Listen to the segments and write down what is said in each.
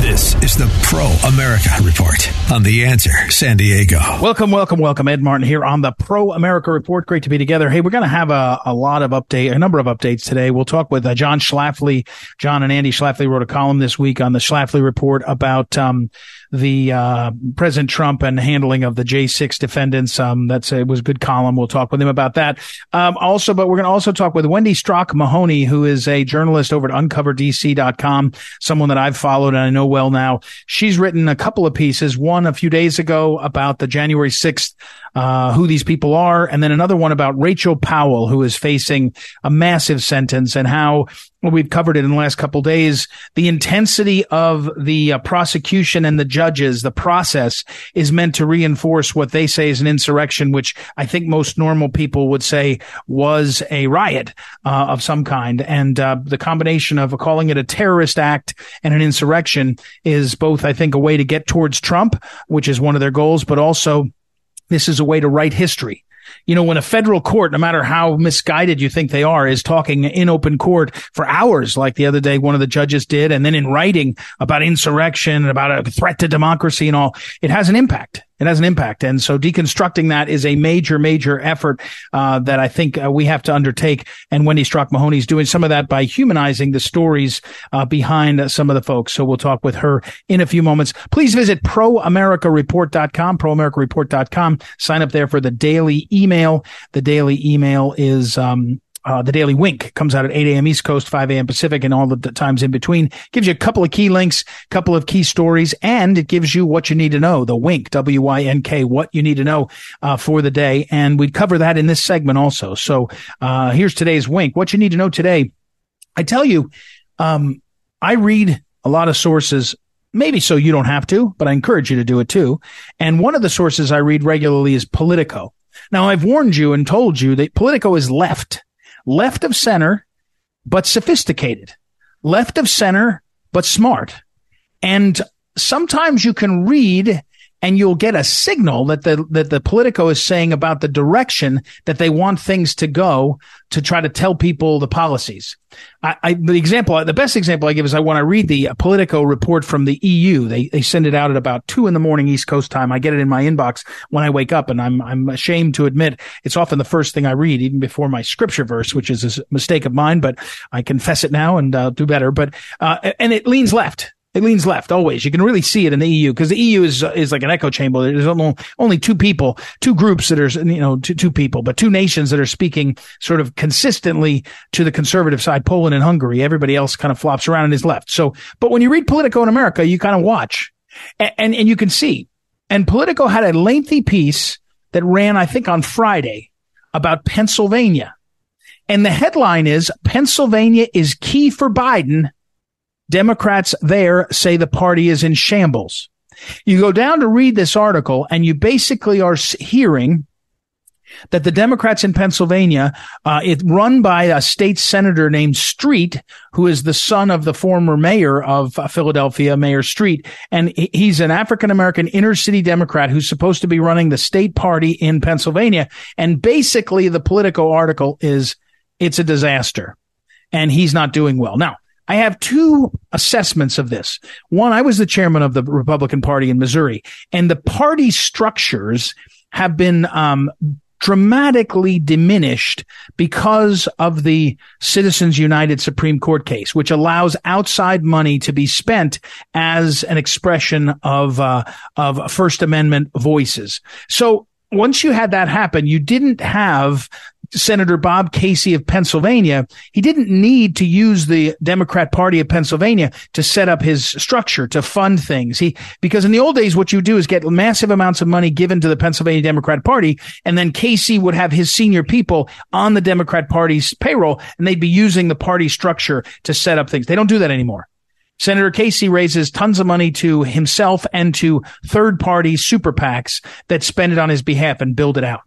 This is the Pro America Report on The Answer San Diego. Welcome, welcome, welcome. Ed Martin here on the Pro America Report. Great to be together. Hey, we're going to have a, a lot of update, a number of updates today. We'll talk with uh, John Schlafly. John and Andy Schlafly wrote a column this week on the Schlafly Report about, um, the uh, President Trump and handling of the J6 defendants. Um, that's it was a good column. We'll talk with him about that. Um, also, but we're going to also talk with Wendi Strauch Mahoney, who is a journalist over at UncoverDC.com, someone that I've followed and I know well now. She's written a couple of pieces. One a few days ago about the January 6th uh, who these people are, and then another one about Rachel Powell, who is facing a massive sentence, and how well, we've covered it in the last couple days. The intensity of the uh, prosecution and the judges, the process is meant to reinforce what they say is an insurrection, which I think most normal people would say was a riot uh, of some kind. And uh, the combination of calling it a terrorist act and an insurrection is both, I think, a way to get towards Trump, which is one of their goals, but also this is a way to write history. You know, when a federal court, no matter how misguided you think they are, is talking in open court for hours, like the other day, one of the judges did, and then in writing about insurrection and about a threat to democracy and all, it has an impact it has an impact. And so deconstructing that is a major, major effort uh, that I think uh, we have to undertake. And Wendi Strauch Mahoney is doing some of that by humanizing the stories uh, behind some of the folks. So we'll talk with her in a few moments. Please visit proamericareport.com, proamericareport.com. Sign up there for the daily email. The daily email is um, uh, the Daily Wynk comes out at 8 a.m. East Coast, 5 a.m. Pacific, and all the, the times in between. Gives you a couple of key links, a couple of key stories, and it gives you what you need to know. The Wynk, W-Y-N-K, what you need to know uh, for the day, and we'd cover that in this segment also. So uh, here's today's Wynk. What you need to know today. I tell you, um, I read a lot of sources maybe so you don't have to, but I encourage you to do it too. And one of the sources I read regularly is Politico. Now I've warned you and told you that Politico is left left of center, but sophisticated, left of center, but smart. And sometimes you can read and you'll get a signal that the that the Politico is saying about the direction that they want things to go to try to tell people the policies. I, I the example, the best example I give is I when I read the Politico report from the EU. They they send it out at about two in the morning East Coast time. I get it in my inbox when I wake up, and I'm I'm ashamed to admit it's often the first thing I read, even before my scripture verse, which is a mistake of mine, but I confess it now and uh, do better. But uh, and it leans left. It leans left always. You can really see it in the EU because the EU is uh, is like an echo chamber. There's only two people, two groups that are you know two, two people, but two nations that are speaking sort of consistently to the conservative side, Poland and Hungary. Everybody else kind of flops around and is left. So, but when you read Politico in America, you kind of watch and, and, and you can see. And Politico had a lengthy piece that ran, I think, on Friday about Pennsylvania. And the headline is Pennsylvania is key for Biden Democrats there say the party is in shambles. You go down to read this article and you basically are hearing that the Democrats in Pennsylvania, uh, it run by a state senator named Street, who is the son of the former mayor of uh, Philadelphia, Mayor Street. And he's an African American inner city Democrat who's supposed to be running the state party in Pennsylvania. And basically the Politico article is it's a disaster and he's not doing well. Now, I have two assessments of this. One, I was the chairman of the Republican Party in Missouri, and the party structures have been um, dramatically diminished because of the Citizens United Supreme Court case, which allows outside money to be spent as an expression of uh, of First Amendment voices. So once you had that happen, you didn't have Senator Bob Casey of Pennsylvania, he didn't need to use the Democrat Party of Pennsylvania to set up his structure to fund things. He, because in the old days, what you do is get massive amounts of money given to the Pennsylvania Democrat Party, and then Casey would have his senior people on the Democrat Party's payroll, and they'd be using the party structure to set up things. They don't do that anymore. Senator Casey raises tons of money to himself and to third party super PACs that spend it on his behalf and build it out.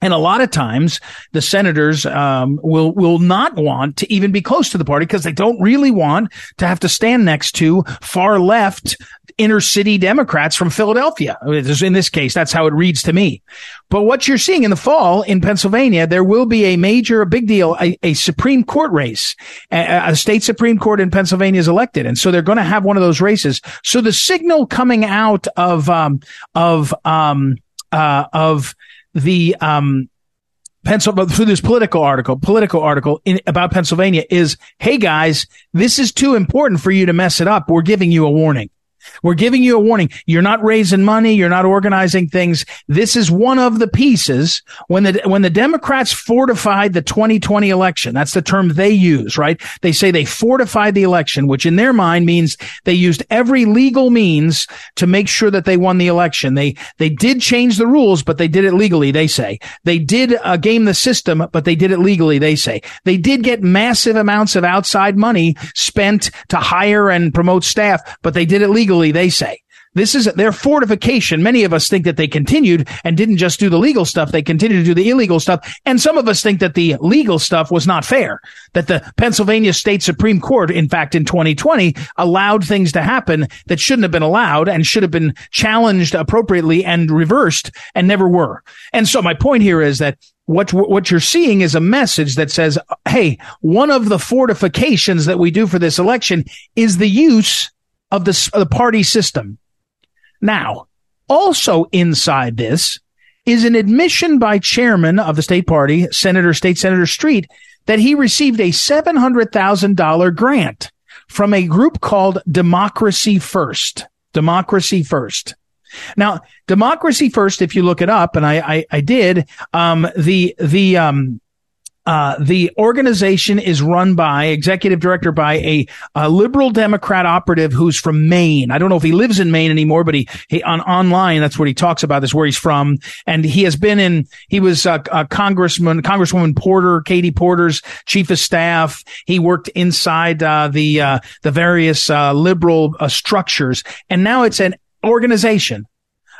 And a lot of times the senators um, will will not want to even be close to the party because they don't really want to have to stand next to far left inner city Democrats from Philadelphia. In this case, that's how it reads to me. But what you're seeing in the fall in Pennsylvania, there will be a major, a big deal, a, a Supreme Court race. A, a, state Supreme Court in Pennsylvania is elected. And so they're going to have one of those races. So the signal coming out of, um, of, um, uh, of, the um, Pennsylvania through this Politico article, Politico article in, about Pennsylvania is, hey guys, this is too important for you to mess it up. We're giving you a warning. We're giving you a warning. You're not raising money. You're not organizing things. This is one of the pieces when the, when the Democrats fortified the 2020 election. That's the term they use, right? They say they fortified the election, which in their mind means they used every legal means to make sure that they won the election. They, they did change the rules, but they did it legally, they say. They did uh, game the system, but they did it legally, they say. They did get massive amounts of outside money spent to hire and promote staff, but they did it legally they say. This is their fortification. Many of us think that they continued and didn't just do the legal stuff. They continued to do the illegal stuff. And some of us think that the legal stuff was not fair, that the Pennsylvania State Supreme Court, in fact, in 2020 allowed things to happen that shouldn't have been allowed and should have been challenged appropriately and reversed and never were. And so my point here is that what what you're seeing is a message that says, "Hey, one of the fortifications that we do for this election is the use of the, of the party system. Now, also inside this is an admission by chairman of the state party, Senator, State Senator Street, that he received a $700,000 grant from a group called Democracy First. Democracy First. Now, Democracy First, if you look it up, and I, I, I did, um, the, the, um, uh, the organization is run by executive director by a, a, liberal Democrat operative who's from Maine. I don't know if he lives in Maine anymore, but he, he on online that's what he talks about. This where he's from, and he has been in. He was a, a Congressman, Congresswoman Porter, Katie Porter's chief of staff. He worked inside uh, the uh, the various uh, liberal uh, structures, and now it's an organization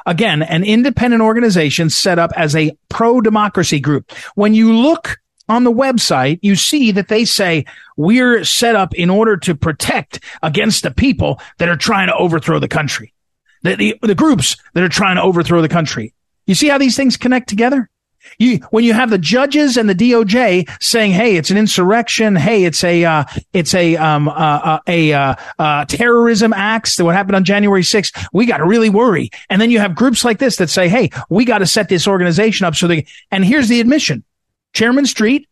again, an independent organization set up as a pro democracy group. When you look on the website, you see that they say we're set up in order to protect against the people that are trying to overthrow the country. The, the, the groups that are trying to overthrow the country. You see how these things connect together? You, when you have the judges and the DOJ saying, "Hey, it's an insurrection. Hey, it's a, uh, it's a, um, uh, uh, a, uh, uh, terrorism acts that what happened on January 6th. We got to really worry." And then you have groups like this that say, "Hey, we got to set this organization up so they." And here's the admission: Chairman Street,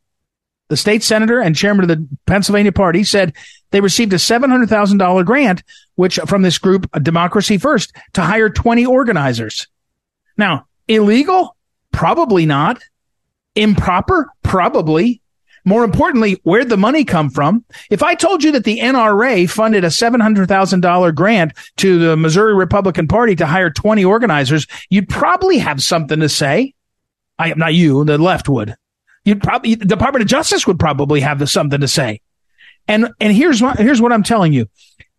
the state senator and chairman of the Pennsylvania party, said they received a $700,000 grant, which from this group, uh, Democracy First, to hire 20 organizers. Now, illegal? Probably not. Improper? Probably. More importantly, where'd the money come from? If I told you that the NRA funded a $700,000 grant to the Missouri Republican Party to hire 20 organizers, you'd probably have something to say. I am not you, the left would. You'd probably, the Department of Justice would probably have something to say. And, and here's here's what I'm telling you.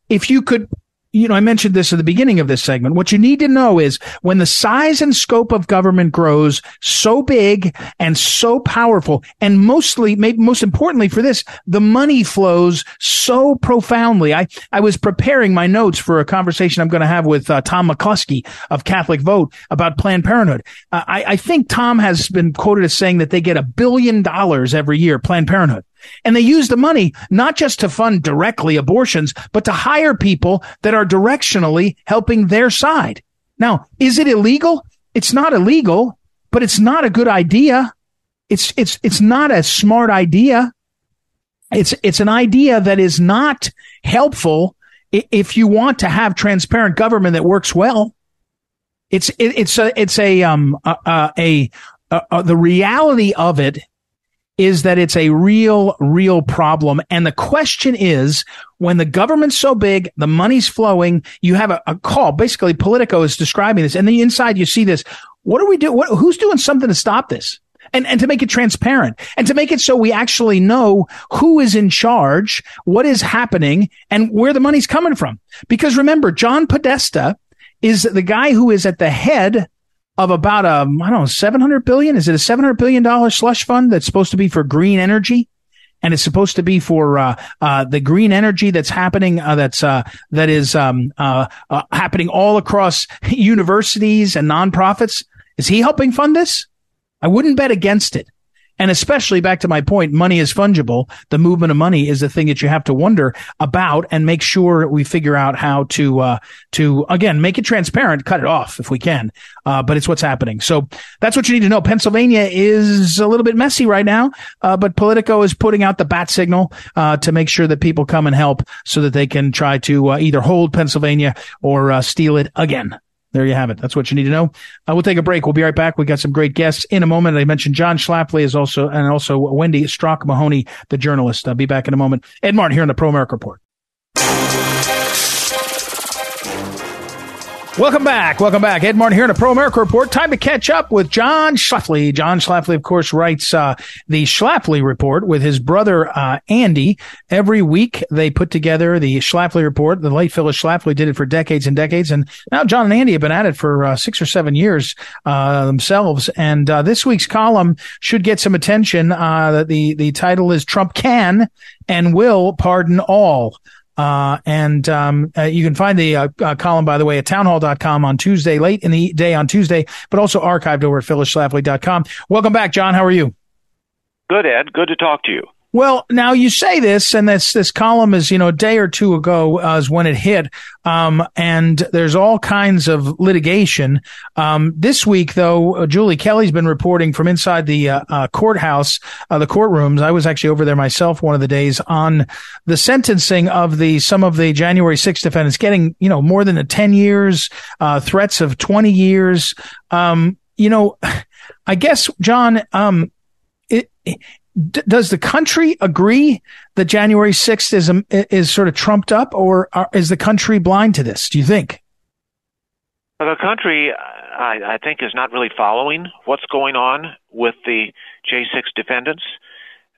If you could you know, I mentioned this at the beginning of this segment. What you need to know is when the size and scope of government grows so big and so powerful, and mostly, maybe most importantly for this, the money flows so profoundly. I, I was preparing my notes for a conversation I'm going to have with uh, Tom McClusky of Catholic Vote about Planned Parenthood. Uh, I, I think Tom has been quoted as saying that they get a billion dollars every year, Planned Parenthood. And they use the money not just to fund directly abortions, but to hire people that are directionally helping their side. Now, is it illegal? It's not illegal, but it's not a good idea. It's, it's, it's not a smart idea. It's, it's an idea that is not helpful if you want to have transparent government that works well. It's, it, it's a, it's a, um, uh, uh, a, a, a, the reality of it is that it's a real, real problem. And the question is, when the government's so big, the money's flowing, you have a, a call. Basically, Politico is describing this. And then inside you see this. What do we do? What, who's doing something to stop this? and, and to make it transparent and to make it so we actually know who is in charge, what is happening and where the money's coming from. Because remember, John Podesta is the guy who is at the head of about a, um, don't know, 700 billion. Is it a 700 billion dollar slush fund that's supposed to be for green energy? and it's supposed to be for uh, uh, the green energy that's happening. Uh, that's uh, that is um, uh, uh, happening all across universities and nonprofits. Is he helping fund this? I wouldn't bet against it. And especially back to my point, money is fungible. The movement of money is the thing that you have to wonder about and make sure we figure out how to, uh, to again, make it transparent, cut it off if we can. Uh, but it's what's happening. So that's what you need to know. Pennsylvania is a little bit messy right now. Uh, but Politico is putting out the bat signal, uh, to make sure that people come and help so that they can try to uh, either hold Pennsylvania or uh, steal it again. There you have it. That's what you need to know. Uh, we'll take a break. We'll be right back. We got some great guests in a moment. I mentioned John Schlafly is also, and also Wendi Strauch Mahoney, the journalist. I'll be back in a moment. Ed Martin here on the Pro America Report. Welcome back. Welcome back. Ed Martin here in a Pro America Report. Time to catch up with John Schlafly. John Schlafly, of course, writes uh, the Schlafly Report with his brother uh, Andy. Every week they put together the Schlafly Report. The late Phyllis Schlafly did it for decades and decades. And now John and Andy have been at it for uh, six or seven years uh, themselves. And uh, this week's column should get some attention. Uh, the, the title is Trump Can and Will Pardon All. Uh, and um, uh, you can find the uh, uh, column, by the way, at townhall.com on Tuesday, late in the day on Tuesday, but also archived over at phyllisschlafly.com. Welcome back, John. How are you? Good, Ed. Good to talk to you. Well, now you say this, and this this column is you know a day or two ago uh, is when it hit, um, and there's all kinds of litigation. Um, this week, though, uh, Julie Kelly's been reporting from inside the uh, uh, courthouse, uh, the courtrooms. I was actually over there myself one of the days on the sentencing of the some of the January 6th defendants, getting you know more than a 10 years, uh, threats of 20 years. Um, you know, I guess John, um, it, it D- does the country agree that January 6th is, um, is sort of trumped up or are, is the country blind to this? Do you think? Well, the country, I, I think, is not really following what's going on with the J6 defendants.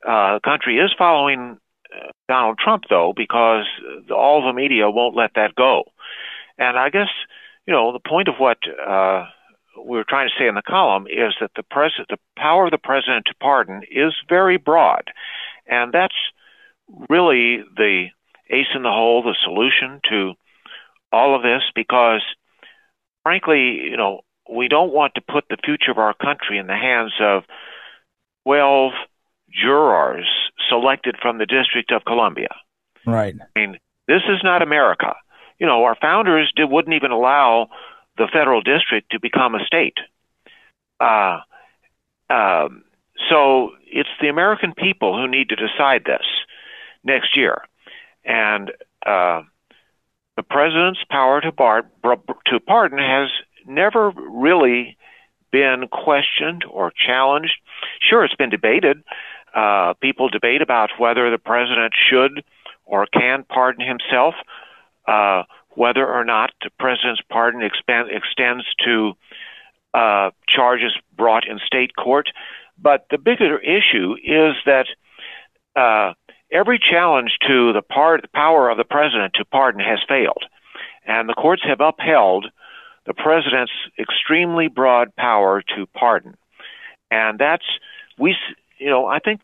Uh, the country is following uh, Donald Trump, though, because all the media won't let that go. And I guess, you know, the point of what uh, we were trying to say in the column is that the president, the power of the president to pardon is very broad, and that's really the ace in the hole, the solution to all of this. Because, frankly, you know, we don't want to put the future of our country in the hands of twelve jurors selected from the District of Columbia. Right. I mean, this is not America. You know, our founders did, wouldn't even allow the federal district to become a state. Uh, um, so it's the American people who need to decide this next year. And uh, the president's power to, bar- to pardon has never really been questioned or challenged. Sure, it's been debated. Uh, people debate about whether the president should or can pardon himself. Uh, whether or not the president's pardon expand, extends to uh, charges brought in state court. But the bigger issue is that uh, every challenge to the, the power of the president to pardon has failed, and the courts have upheld the president's extremely broad power to pardon, and that's we. You know, I think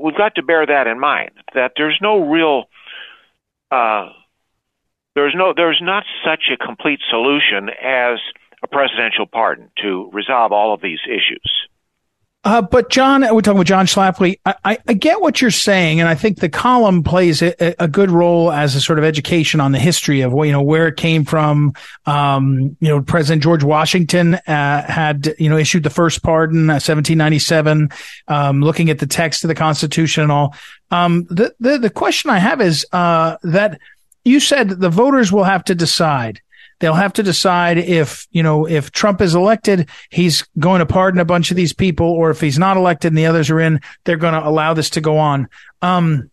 we've got to bear that in mind that there's no real uh, there's no there's not such a complete solution as a presidential pardon to resolve all of these issues. Uh, but John, we're talking with John Schlafly. I, I, I, get what you're saying, and I think the column plays a, a, good role as a sort of education on the history of you know where it came from. Um, you know, President George Washington uh, had you know issued the first pardon, uh, 1797. Um, looking at the text of the Constitution and all. Um, the the the question I have is uh, that you said the voters will have to decide. They'll have to decide if, you know, if Trump is elected, he's going to pardon a bunch of these people, or if he's not elected and the others are in, they're going to allow this to go on. Um,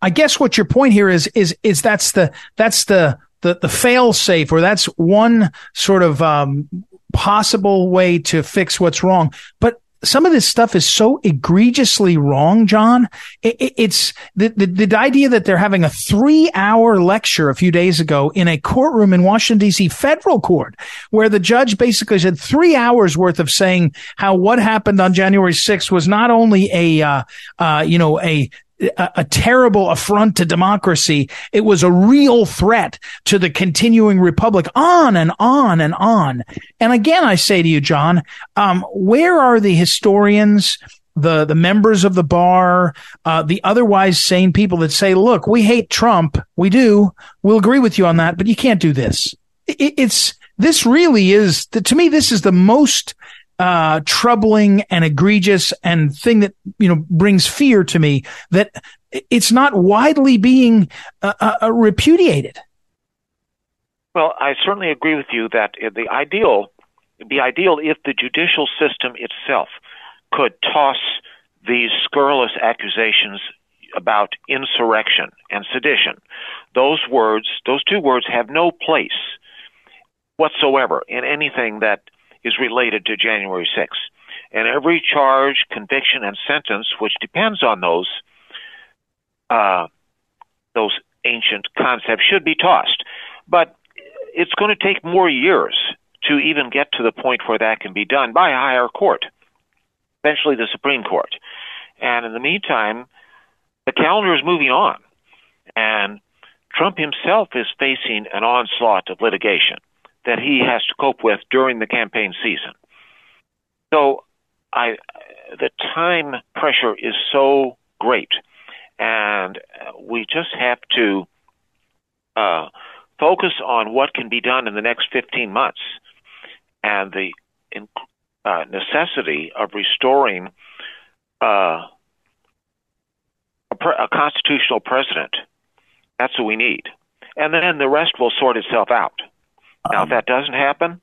I guess what your point here is, is, is that's the, that's the, the, the fail safe, or that's one sort of, um, possible way to fix what's wrong. But some of this stuff is so egregiously wrong, John. It, it, it's the, the, the idea that they're having a three hour lecture a few days ago in a courtroom in Washington D.C. federal court, where the judge basically said three hours worth of saying how what happened on January 6th was not only a, uh, uh, you know, a a, a, terrible affront to democracy. It was a real threat to the continuing republic on and on and on. And again, I say to you, John, um, where are the historians? The, the members of the bar, uh, the otherwise sane people that say, look, we hate Trump. We do. We'll agree with you on that, but you can't do this. It, it's, this really is, to me, this is the most uh, troubling and egregious and thing that you know brings fear to me that it's not widely being uh, uh, uh, repudiated. Well, I certainly agree with you that the ideal be ideal if the judicial system itself could toss these scurrilous accusations about insurrection and sedition. Those words, those two words, have no place whatsoever in anything that is related to January 6th. And every charge, conviction, and sentence which depends on those uh, those ancient concepts should be tossed. But it's going to take more years to even get to the point where that can be done by a higher court, eventually the Supreme Court. And in the meantime, the calendar is moving on, and Trump himself is facing an onslaught of litigation that he has to cope with during the campaign season. So I, the time pressure is so great, and we just have to uh, focus on what can be done in the next 15 months and the uh, necessity of restoring uh, a, pre- a constitutional president. That's what we need. And then the rest will sort itself out. Now, if that doesn't happen,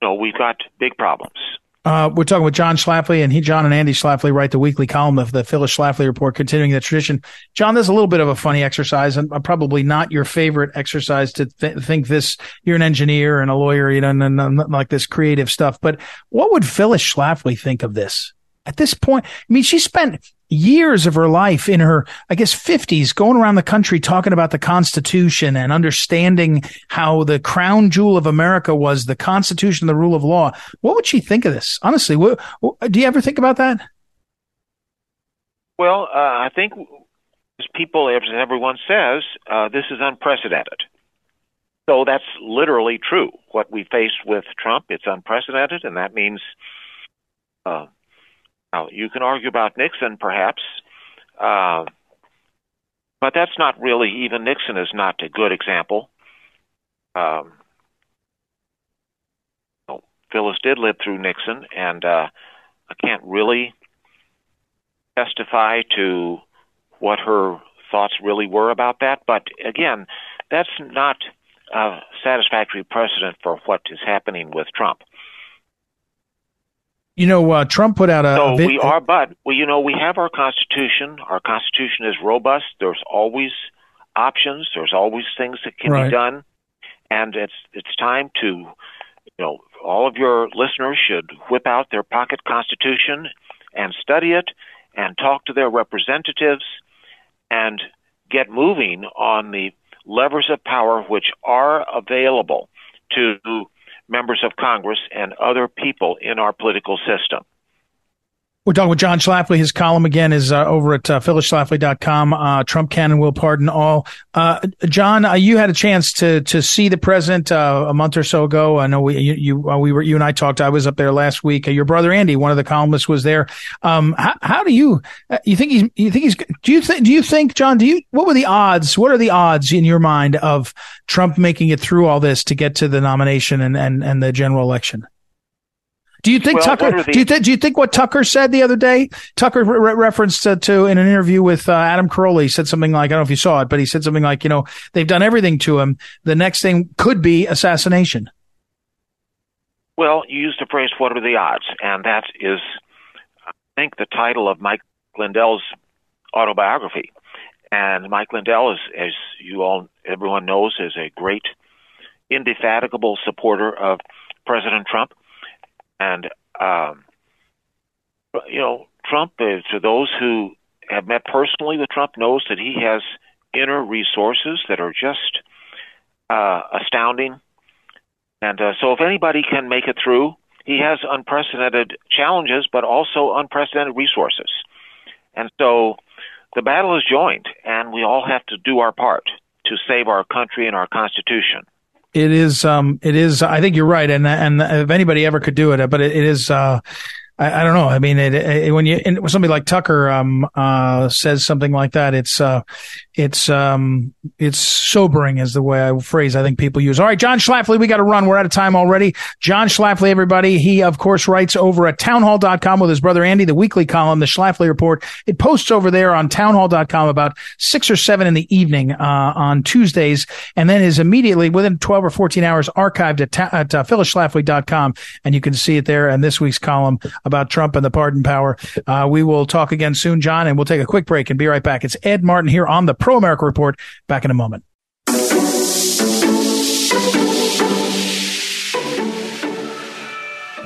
no, we've got big problems. Uh, we're talking with John Schlafly, and he, John and Andy Schlafly, write the weekly column of the Phyllis Schlafly Report, continuing the tradition. John, there's a little bit of a funny exercise, and probably not your favorite exercise to th- think this. You're an engineer and a lawyer, you know, and, and, and like this creative stuff. But what would Phyllis Schlafly think of this? At this point, I mean, she spent years of her life in her, I guess, 50s going around the country talking about the Constitution and understanding how the crown jewel of America was the Constitution, the rule of law. What would she think of this? Honestly, what, do you ever think about that? Well, uh, I think as people, as everyone says, uh, this is unprecedented. So that's literally true. What we faced with Trump, it's unprecedented, and that means uh, now, you can argue about Nixon, perhaps, uh, but that's not really, even Nixon is not a good example. Um, well, Phyllis did live through Nixon, and uh, I can't really testify to what her thoughts really were about that. But again, that's not a satisfactory precedent for what is happening with Trump. You know, uh, Trump put out a. So a vid- we are, but well, you know, we have our constitution. Our constitution is robust. There's always options. There's always things that can right. be done, and it's it's time to, you know, all of your listeners should whip out their pocket constitution and study it, and talk to their representatives, and get moving on the levers of power which are available to members of Congress and other people in our political system. We're talking with John Schlafly. His column again is uh, over at uh, phyllisschlafly.com. Uh, Trump can and will pardon all. Uh, John, uh, you had a chance to to see the president uh, a month or so ago. I know we you, you uh, we were you and I talked. I was up there last week. your brother Andy, one of the columnists, was there. Um, how, how do you you think he's you think he's do you think do you think John? Do you what were the odds? What are the odds in your mind of Trump making it through all this to get to the nomination and and and the general election? Do you think well, Tucker? The, do you think? Do you think what Tucker said the other day? Tucker re- referenced to, to, in an interview with uh, Adam Carolla. He said something like, I don't know if you saw it, but he said something like, you know, they've done everything to him. The next thing could be assassination. Well, you used the phrase "What are the odds?" and that is, I think, the title of Mike Lindell's autobiography. And Mike Lindell is, as you all, everyone knows, is a great, indefatigable supporter of President Trump and um, you know, Trump, uh, to those who have met personally with Trump, knows that he has inner resources that are just uh, astounding. And uh, so, if anybody can make it through, he has unprecedented challenges, but also unprecedented resources. And so, the battle is joined, and we all have to do our part to save our country and our Constitution it is um it is i think you're right and and if anybody ever could do it but it, it is uh I, I, don't know. I mean, it, it, when you and somebody like Tucker um, uh, says something like that, it's uh, it's um, it's sobering, is the way I phrase I think people use. All right, John Schlafly, we got to run. We're out of time already. John Schlafly, everybody. He of course writes over at townhall.com with his brother Andy, the weekly column, the Schlafly Report. It posts over there on townhall.com about six or seven in the evening uh, on Tuesdays, and then is immediately within twelve or fourteen hours archived at, ta- at uh, phyllisschlafly.com, and you can see it there. And this week's column about Trump and the pardon power. Uh, we will talk again soon, John, and we'll take a quick break and be right back. It's Ed Martin here on the Pro America Report. Back in a moment.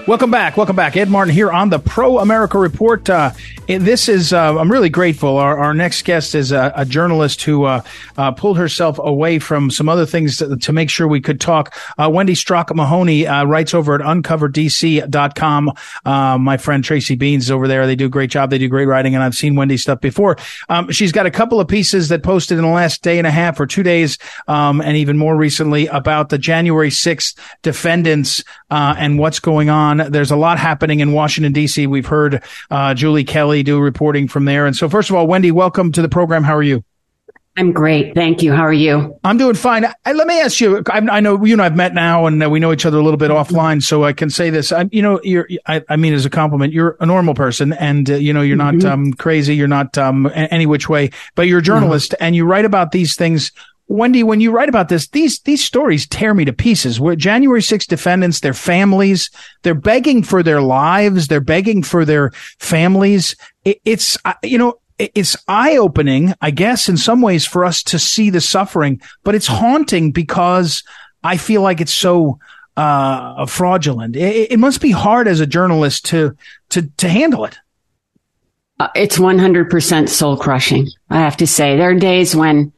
Welcome back. Welcome back. Ed Martin here on the Pro America Report. Uh, this is, uh, I'm really grateful. Our, our next guest is a, a journalist who uh, uh pulled herself away from some other things to, to make sure we could talk. Uh, Wendi Strauch Mahoney uh, writes over at uncoverdc.com. my friend Tracy Beanz is over there. They do a great job. They do great writing, and I've seen Wendi's stuff before. Um, she's got a couple of pieces that posted in the last day and a half or two days, um, and even more recently about the January 6th defendants and what's going on there's a lot happening in Washington, D.C. We've heard uh, Julie Kelly do reporting from there. And so, first of all, Wendi, welcome to the program. How are you? I'm great. Thank you. How are you? I'm doing fine. I, let me ask you. I, I, know you and I've met now, and uh, we know each other a little bit offline, so I can say this. I, you know, you're. I, I, mean, as a compliment, you're a normal person, and uh, you know, you're mm-hmm. not um, crazy. You're not um, any which way, but you're a journalist, mm-hmm. and you write about these things Wendi, when you write about this, these these stories tear me to pieces. We're January 6 defendants, their families, they're begging for their lives, they're begging for their families. It, it's you know, it's eye opening, I guess, in some ways for us to see the suffering, but it's haunting because I feel like it's so uh, fraudulent. It, it must be hard as a journalist to to to handle it. Uh, it's 100% soul crushing. I have to say, there are days when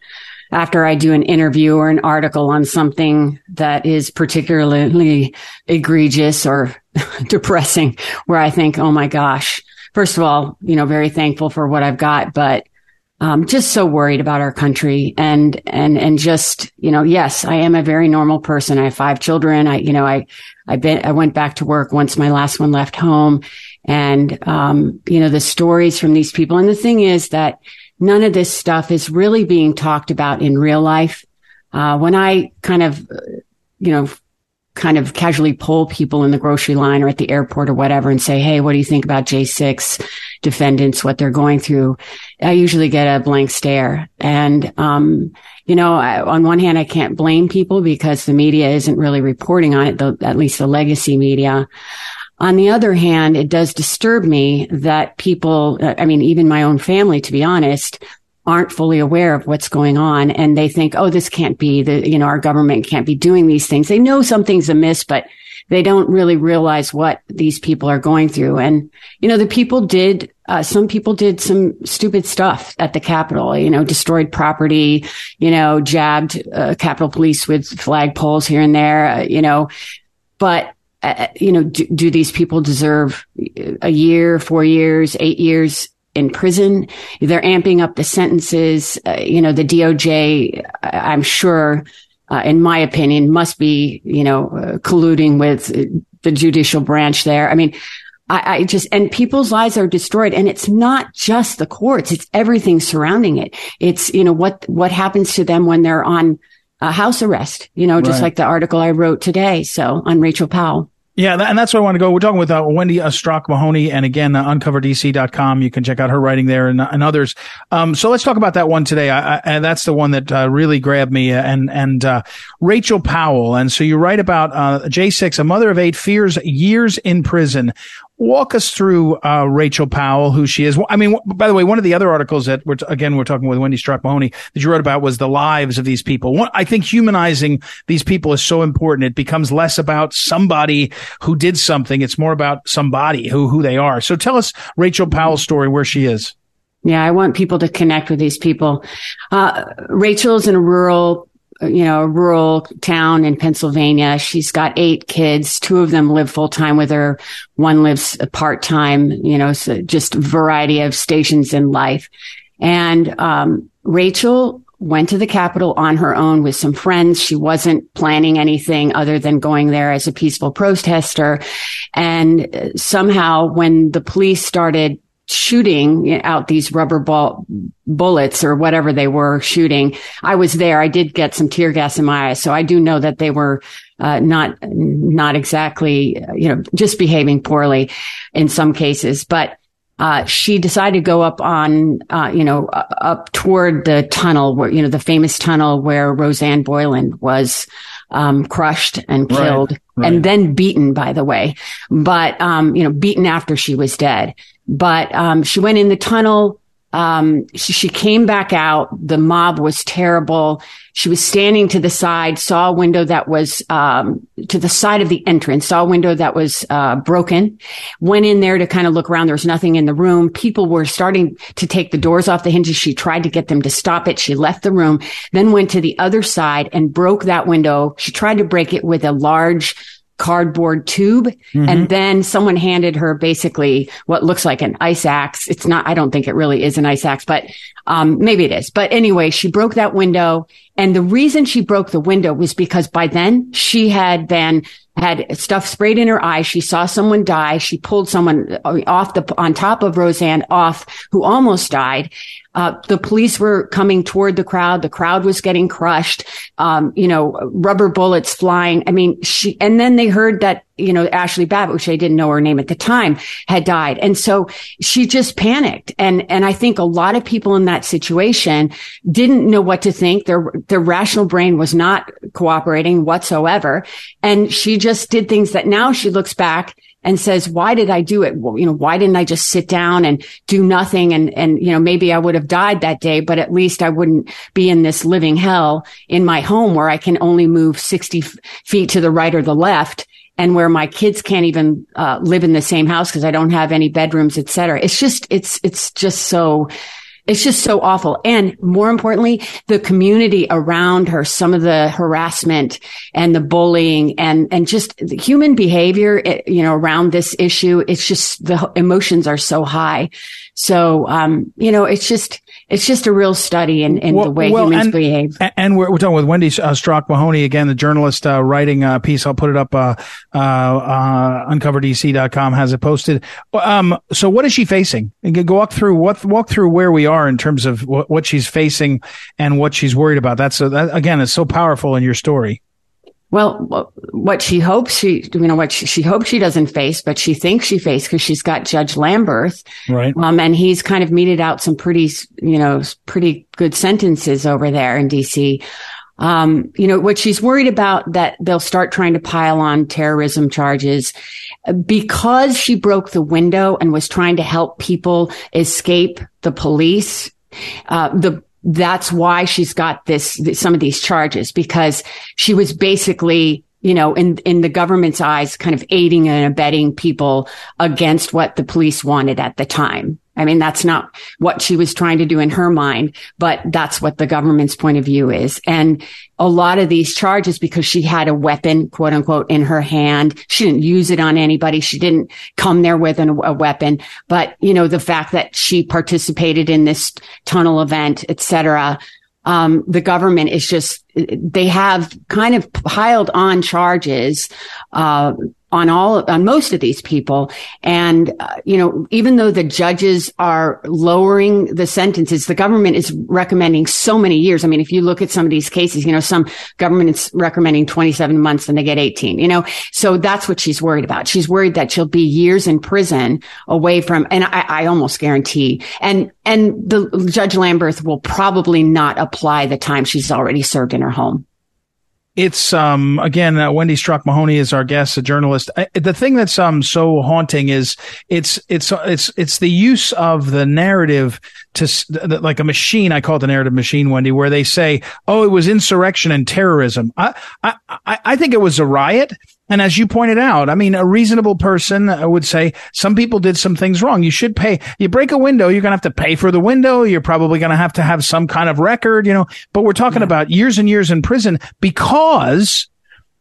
after I do an interview or an article on something that is particularly egregious or depressing, where I think, oh my gosh, first of all, you know, very thankful for what I've got, but um, just so worried about our country and, and, and just, you know, yes, I am a very normal person. I have five children. I, you know, I, I been, I went back to work once my last one left home and, um, you know, the stories from these people. And the thing is that none of this stuff is really being talked about in real life. Uh, when I kind of, you know, kind of casually pull people in the grocery line or at the airport or whatever and say, Hey, what do you think about J6 defendants, what they're going through? I usually get a blank stare. And, um, you know, I, on one hand, I can't blame people because the media isn't really reporting on it, the, at least the legacy media. On the other hand, it does disturb me that people, I mean, even my own family, to be honest, aren't fully aware of what's going on and they think, oh, this can't be the, you know, our government can't be doing these things. They know something's amiss, but they don't really realize what these people are going through. And, you know, the people did, uh, some people did some stupid stuff at the Capitol, you know, destroyed property, you know, jabbed uh, Capitol Police with flagpoles here and there, uh, you know, but uh, you know, do, do, these people deserve a year, four years, eight years in prison? They're amping up the sentences. Uh, you know, the DOJ, I'm sure, uh, in my opinion, must be, you know, uh, colluding with the judicial branch there. I mean, I, I, just, and people's lives are destroyed. And it's not just the courts. It's everything surrounding it. It's, you know, what, what happens to them when they're on a house arrest, you know, just right. like the article I wrote today. So on Rachel Powell. Yeah, and that's where I want to go. We're talking with uh, Wendi Strauch Mahoney, and again, uh, uncoverdc.com. You can check out her writing there and, and others. Um, so let's talk about that one today. I, I, and that's the one that uh, really grabbed me. Uh, and and uh, Rachel Powell. And so you write about uh, J6, a mother of eight, fears years in prison. Walk us through uh, Rachel Powell, who she is. I mean, by the way, one of the other articles that we're again we're talking with Wendi Strauch Mahoney that you wrote about was the lives of these people. One, I think humanizing these people is so important. It becomes less about somebody who did something; it's more about somebody who who they are. So, tell us Rachel Powell's story, where she is. Yeah, I want people to connect with these people. Uh, Rachel's in a rural you know, a rural town in Pennsylvania. She's got eight kids. Two of them live full time with her. One lives part time, you know, so just variety of stations in life. And, um, Rachel went to the Capitol on her own with some friends. She wasn't planning anything other than going there as a peaceful protester. And somehow when the police started shooting out these rubber ball bullets or whatever they were shooting. I was there. I did get some tear gas in my eyes. So I do know that they were uh, not, not exactly, you know, just behaving poorly in some cases, but uh, she decided to go up on, uh, you know, up toward the tunnel where, you know, the famous tunnel where Rosanne Boyland was, um, crushed and killed right, right. and then beaten, by the way, but, um, you know, beaten after she was dead. But um, she went in the tunnel. Um, she, she, came back out. The mob was terrible. She was standing to the side, saw a window that was um, to the side of the entrance, saw a window that was uh, broken. Went in there to kind of look around. There was nothing in the room. People were starting to take the doors off the hinges. She tried to get them to stop it. She left the room, then went to the other side and broke that window. She tried to break it with a large cardboard tube. Mm-hmm. And then someone handed her basically what looks like an ice axe. It's not, I don't think it really is an ice axe, but, um, maybe it is. But anyway, she broke that window. And the reason she broke the window was because by then she had been had stuff sprayed in her eye. She saw someone die. She pulled someone off the, on top of Rosanne off who almost died. Uh, the police were coming toward the crowd. The crowd was getting crushed. Um, you know, rubber bullets flying. I mean, she, and then they heard that, you know, Ashli Babbitt, which I didn't know her name at the time, had died. And so she just panicked. And, and I think a lot of people in that situation didn't know what to think. Their, their rational brain was not cooperating whatsoever. And she just did things that now she looks back and says, why did I do it? Well, you know, why didn't I just sit down and do nothing? And, and, you know, maybe I would have died that day, but at least I wouldn't be in this living hell in my home where I can only move 60 f- feet to the right or the left and where my kids can't even uh, live in the same house because I don't have any bedrooms, et cetera. It's just, it's, it's just so it's just so awful. And more importantly, the community around her, some of the harassment and the bullying and, and just human behavior, eh, you know, around this issue. It's just the emotions are so high. So, um, you know, it's just, it's just a real study in, in well, the way well, humans and, behave. And we're, we're talking with Wendi uh, Strauch Mahoney again, the journalist uh, writing a piece. I'll put it up. Uh, uh, uh, uncoverdc.com has it posted. Um, so what is she facing? Go walk through what walk through where we are in terms of what, what she's facing and what she's worried about. That's a, that, again, it's so powerful in your story. Well, what she hopes she, you know, what she, she hopes she doesn't face, but she thinks she faced because she's got Judge Lamberth. Right. Um, and he's kind of meted out some pretty, you know, pretty good sentences over there in DC. Um, you know, what she's worried about that they'll start trying to pile on terrorism charges because she broke the window and was trying to help people escape the police. Uh, the that's why she's got this, some of these charges because she was basically you know, in, in the government's eyes, kind of aiding and abetting people against what the police wanted at the time. I mean, that's not what she was trying to do in her mind, but that's what the government's point of view is. And a lot of these charges, because she had a weapon, quote unquote, in her hand, she didn't use it on anybody. She didn't come there with an, a weapon. But, you know, the fact that she participated in this tunnel event, et cetera, um, the government is just they have kind of piled on charges uh, on all on most of these people. And uh, you know even though the judges are lowering the sentences the government is recommending so many years. I mean if you look at some of these cases you know some government is recommending 27 months and they get 18 you know? So that's what she's worried about. She's worried that she'll be years in prison away from and i, I almost guarantee and and the judge lamberth will probably not apply the time she's already served in her home it's um again uh, Wendi Strauch Mahoney is our guest, a journalist. I, the thing that's um so haunting is it's it's it's it's the use of the narrative to like a machine. I call it the narrative machine, Wendi, where they say, "Oh, it was insurrection and terrorism." I I I think it was a riot. And as you pointed out, I mean, a reasonable person uh, would say some people did some things wrong. You should pay. You break a window, you're going to have to pay for the window. You're probably going to have to have some kind of record, you know, but we're talking yeah. about years and years in prison because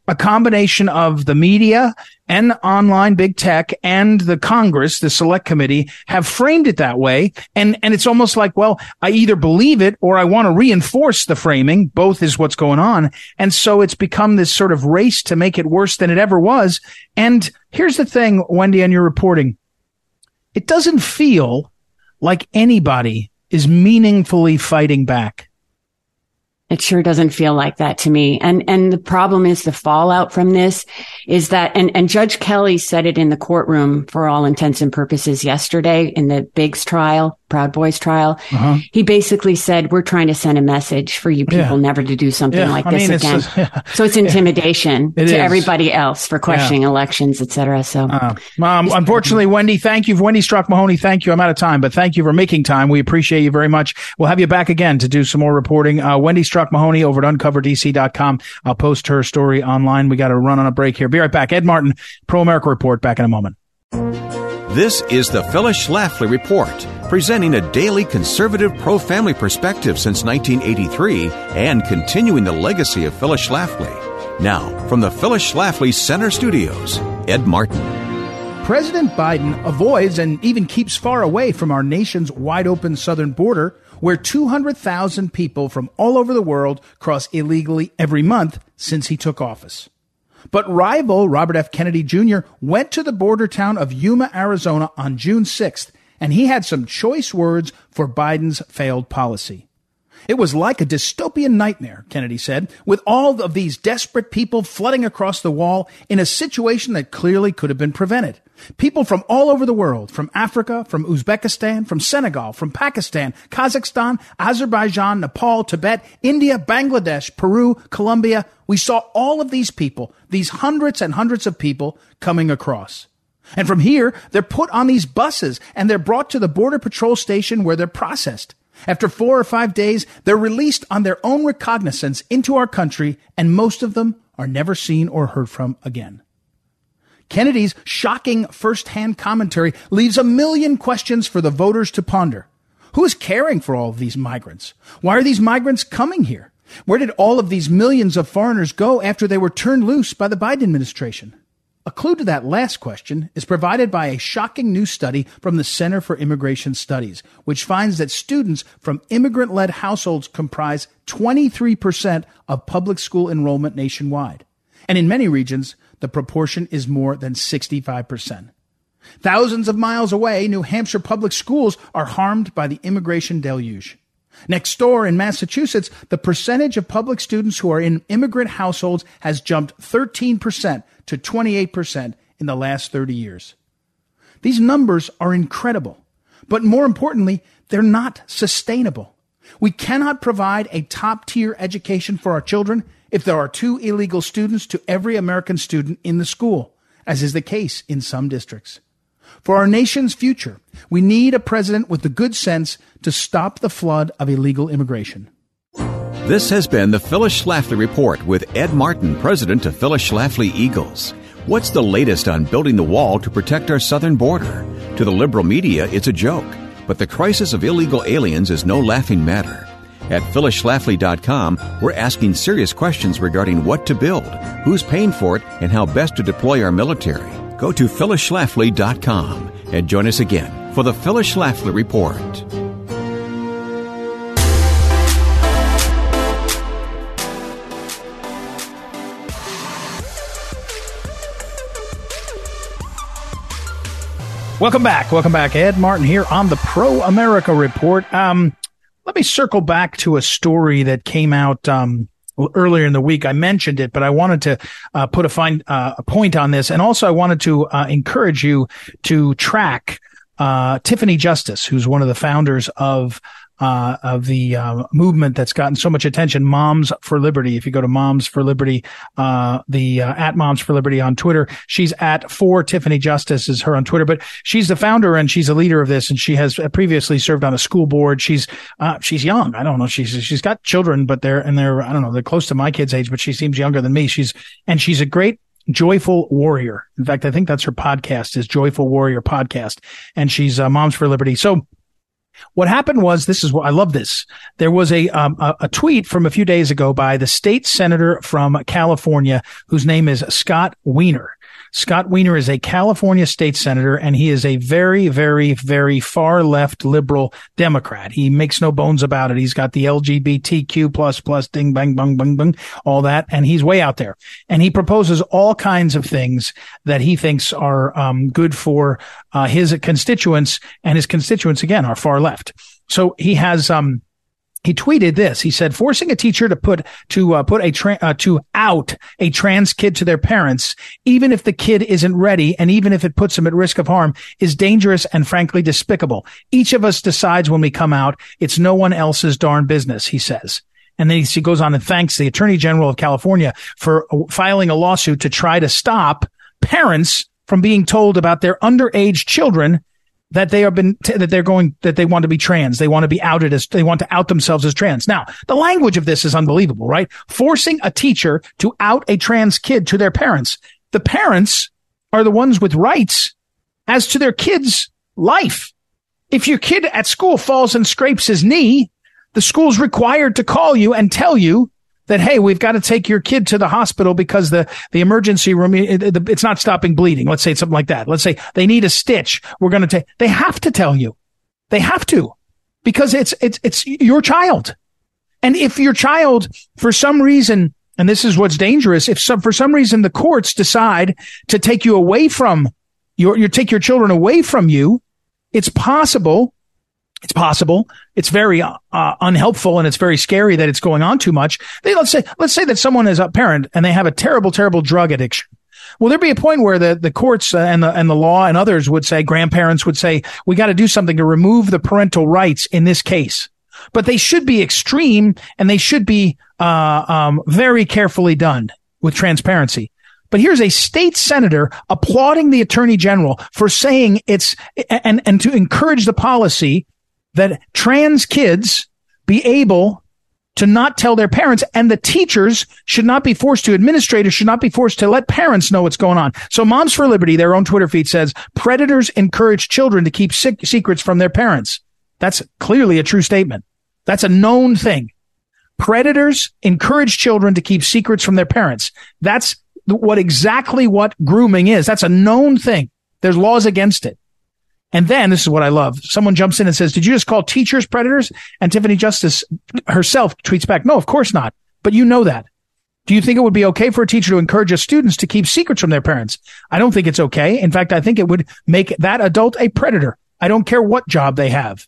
a combination of the media and online big tech and the Congress, the select committee have framed it that way. And, and it's almost like, well, I either believe it or I want to reinforce the framing. Both is what's going on. And so it's become this sort of race to make it worse than it ever was. And here's the thing, Wendi, on your reporting. It doesn't feel like anybody is meaningfully fighting back. It sure doesn't feel like that to me. And, and the problem is the fallout from this is that, and, and Judge Kelly said it in the courtroom for all intents and purposes yesterday in the Biggs trial. Proud Boys trial, uh-huh. he basically said, "We're trying to send a message for you people yeah. never to do something yeah. like I this mean, again." It's, yeah. So it's intimidation it to is. everybody else for questioning elections, etc. So, uh, um, unfortunately, Wendi, thank you, Wendi Strauch Mahoney. Thank you. I'm out of time, but thank you for making time. We appreciate you very much. We'll have you back again to do some more reporting. Uh, Wendi Strauch Mahoney over at UncoverDC.com. I'll post her story online. We got to run on a break here. Be right back. Ed Martin, Pro America Report. Back in a moment. This is the Phyllis Schlafly Report presenting a daily conservative pro family perspective since 1983 and continuing the legacy of Phyllis Schlafly. Now, from the Phyllis Schlafly Center Studios, Ed Martin. President Biden avoids and even keeps far away from our nation's wide open southern border, where 200,000 people from all over the world cross illegally every month since he took office. But rival Robert F. Kennedy Jr. went to the border town of Yuma, Arizona on June 6th and he had some choice words for Biden's failed policy. It was like a dystopian nightmare, Kennedy said, with all of these desperate people flooding across the wall in a situation that clearly could have been prevented. People from all over the world, from Africa, from Uzbekistan, from Senegal, from Pakistan, Kazakhstan, Azerbaijan, Nepal, Tibet, India, Bangladesh, Peru, Colombia. We saw all of these people, these hundreds and hundreds of people coming across. And from here, they're put on these buses and they're brought to the Border Patrol station where they're processed. After four or five days, they're released on their own recognizance into our country, and most of them are never seen or heard from again. Kennedy's shocking first-hand commentary leaves a million questions for the voters to ponder. Who is caring for all of these migrants? Why are these migrants coming here? Where did all of these millions of foreigners go after they were turned loose by the Biden administration? A clue to that last question is provided by a shocking new study from the Center for Immigration Studies, which finds that students from immigrant led households comprise 23% of public school enrollment nationwide. And in many regions, the proportion is more than 65%. Thousands of miles away, New Hampshire public schools are harmed by the immigration deluge. Next door in Massachusetts, the percentage of public students who are in immigrant households has jumped 13% to 28% in the last 30 years. These numbers are incredible, but more importantly, they're not sustainable. We cannot provide a top tier education for our children if there are two illegal students to every American student in the school, as is the case in some districts. For our nation's future, we need a president with the good sense to stop the flood of illegal immigration. This has been the Phyllis Schlafly Report with Ed Martin, president of Phyllis Schlafly Eagles. What's the latest on building the wall to protect our southern border? To the liberal media, it's a joke, but the crisis of illegal aliens is no laughing matter. At phyllisschlafly.com, we're asking serious questions regarding what to build, who's paying for it, and how best to deploy our military. Go to phyllisschlafly.com and join us again for the Phyllis Schlafly Report. Welcome back. Welcome back. Ed Martin here on the Pro America Report. Um, let me circle back to a story that came out um, earlier in the week. I mentioned it, but I wanted to uh, put a fine uh, a point on this, and also I wanted to uh, encourage you to track uh, Tiffany Justice, who's one of the founders of uh, of the uh, movement that's gotten so much attention, Moms for Liberty. If you go to Moms for Liberty, uh, the uh, at Moms for Liberty on Twitter, she's at for Tiffany Justice is her on Twitter, but she's the founder and she's a leader of this, and she has previously served on a school board. She's uh, she's young. I don't know. She's she's got children, but they're and they're I don't know. They're close to my kid's age, but she seems younger than me. She's and she's a great Joyful Warrior. In fact, I think that's her podcast is Joyful Warrior podcast, and she's uh, Moms for Liberty. So what happened was this is what I love this. There was a, um, a, a tweet from a few days ago by the state senator from California whose name is Scott Wiener. Scott Wiener is a California state senator and he is a very, very, very far left liberal Democrat. He makes no bones about it. He's got the LGBTQ plus plus ding bang bang bang bang, all that. And he's way out there and he proposes all kinds of things that he thinks are um, good for uh, his constituents and his constituents again are far left. So he has, um, he tweeted this. He said, forcing a teacher to put, to, uh, put a, tra- uh, to out a trans kid to their parents, even if the kid isn't ready and even if it puts them at risk of harm is dangerous and frankly despicable. Each of us decides when we come out. It's no one else's darn business, he says. And then he goes on and thanks the attorney general of California for uh, filing a lawsuit to try to stop parents from being told about their underage children that they have been t- that they're going that they want to be trans. They want to be outed as they want to out themselves as trans. Now the language of this is unbelievable right? Forcing a teacher to out a trans kid to their parents. The parents are the ones with rights as to their kid's life. If your kid at school falls and scrapes his knee the school's required to call you and tell you that, hey, we've got to take your kid to the hospital because the, the emergency room, it, it, it's not stopping bleeding. Let's say something like that. Let's say they need a stitch. We're going to take, they have to tell you. They have to because it's, it's, it's your child. And if your child, for some reason, and this is what's dangerous, if some, for some reason the courts decide to take you away from your, you take your children away from you, it's possible it's possible. It's very uh, unhelpful and it's very scary that it's going on too much. They, let's say, let's say that someone is a parent and they have a terrible, terrible drug addiction. Will there be a point where the, the courts uh, and the, and the law and others would say, grandparents would say, we got to do something to remove the parental rights in this case? But they should be extreme and they should be, uh, um, very carefully done with transparency. But here's a state senator applauding the attorney general for saying it's, and, and to encourage the policy that trans kids be able to not tell their parents and the teachers should not be forced to administrators should not be forced to let parents know what's going on. So moms for liberty, their own Twitter feed says predators encourage children to keep secrets from their parents. That's clearly a true statement. That's a known thing. Predators encourage children to keep secrets from their parents. That's what exactly what grooming is. That's a known thing. There's laws against it. And then this is what I love. Someone jumps in and says, did you just call teachers predators? And Tiffany Justice herself tweets back, no, of course not. But you know that. Do you think it would be okay for a teacher to encourage his students to keep secrets from their parents? I don't think it's okay. In fact, I think it would make that adult a predator. I don't care what job they have.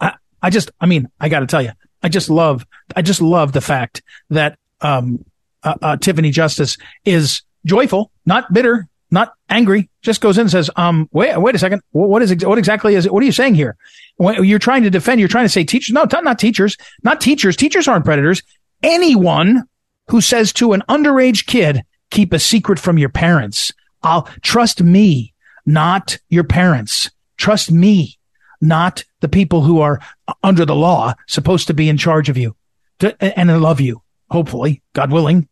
I, I just, I mean, I got to tell you, I just love, I just love the fact that, um, uh, uh, Tiffany Justice is joyful, not bitter, not angry, just goes in and says, um, wait, wait a second. What is, what exactly is it? What are you saying here? When you're trying to defend, you're trying to say teachers. No, not teachers, not teachers. Teachers aren't predators. Anyone who says to an underage kid, keep a secret from your parents. I'll trust me, not your parents. Trust me, not the people who are under the law supposed to be in charge of you to, and love you. Hopefully, God willing.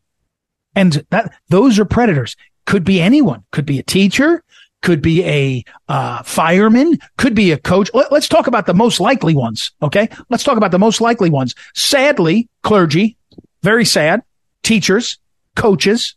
And that those are predators. Could be anyone. Could be a teacher. Could be a uh, fireman. Could be a coach. Let, let's talk about the most likely ones. Okay. Let's talk about the most likely ones. Sadly, clergy, very sad. Teachers, coaches,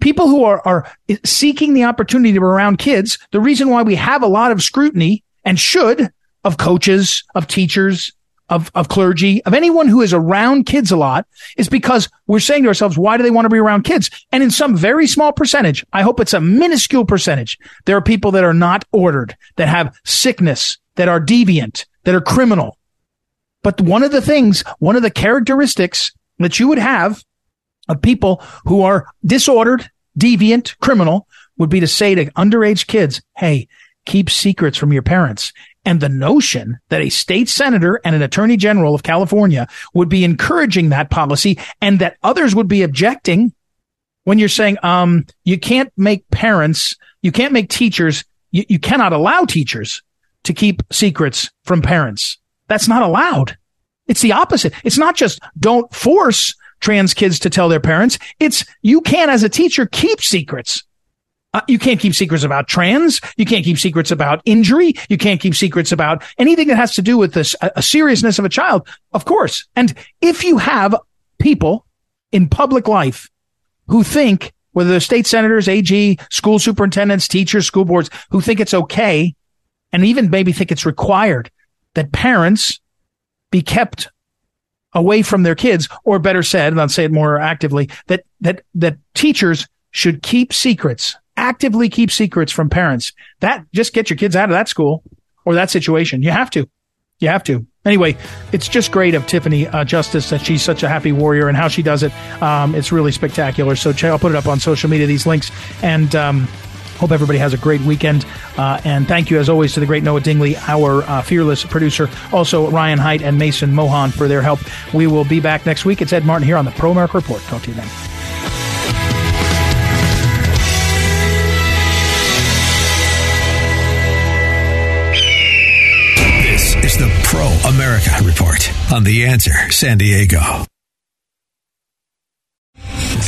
people who are, are seeking the opportunity to be around kids. The reason why we have a lot of scrutiny and should of coaches, of teachers, of, of clergy, of anyone who is around kids a lot is because we're saying to ourselves, why do they want to be around kids? And in some very small percentage, I hope it's a minuscule percentage, there are people that are not ordered, that have sickness, that are deviant, that are criminal. But one of the things, one of the characteristics that you would have of people who are disordered, deviant, criminal would be to say to underage kids, Hey, keep secrets from your parents. And the notion that a state senator and an attorney general of California would be encouraging that policy and that others would be objecting when you're saying, um, you can't make parents, you can't make teachers, you, you cannot allow teachers to keep secrets from parents. That's not allowed. It's the opposite. It's not just don't force trans kids to tell their parents. It's you can, as a teacher, keep secrets. Uh, you can't keep secrets about trans. You can't keep secrets about injury. You can't keep secrets about anything that has to do with this, a, a seriousness of a child. Of course. And if you have people in public life who think, whether they're state senators, AG, school superintendents, teachers, school boards, who think it's okay and even maybe think it's required that parents be kept away from their kids, or better said, and I'll say it more actively, that, that, that teachers should keep secrets actively keep secrets from parents. That just get your kids out of that school or that situation. You have to. You have to. Anyway, it's just great of Tiffany uh, Justice that she's such a happy warrior and how she does it. Um, it's really spectacular. So I'll put it up on social media, these links. And um, hope everybody has a great weekend. Uh, and thank you, as always, to the great Noah Dingley, our uh, fearless producer. Also, Ryan Height and Mason Mohan for their help. We will be back next week. It's Ed Martin here on the Pro America Report. Talk to you then. The Pro America Report on The Answer San Diego.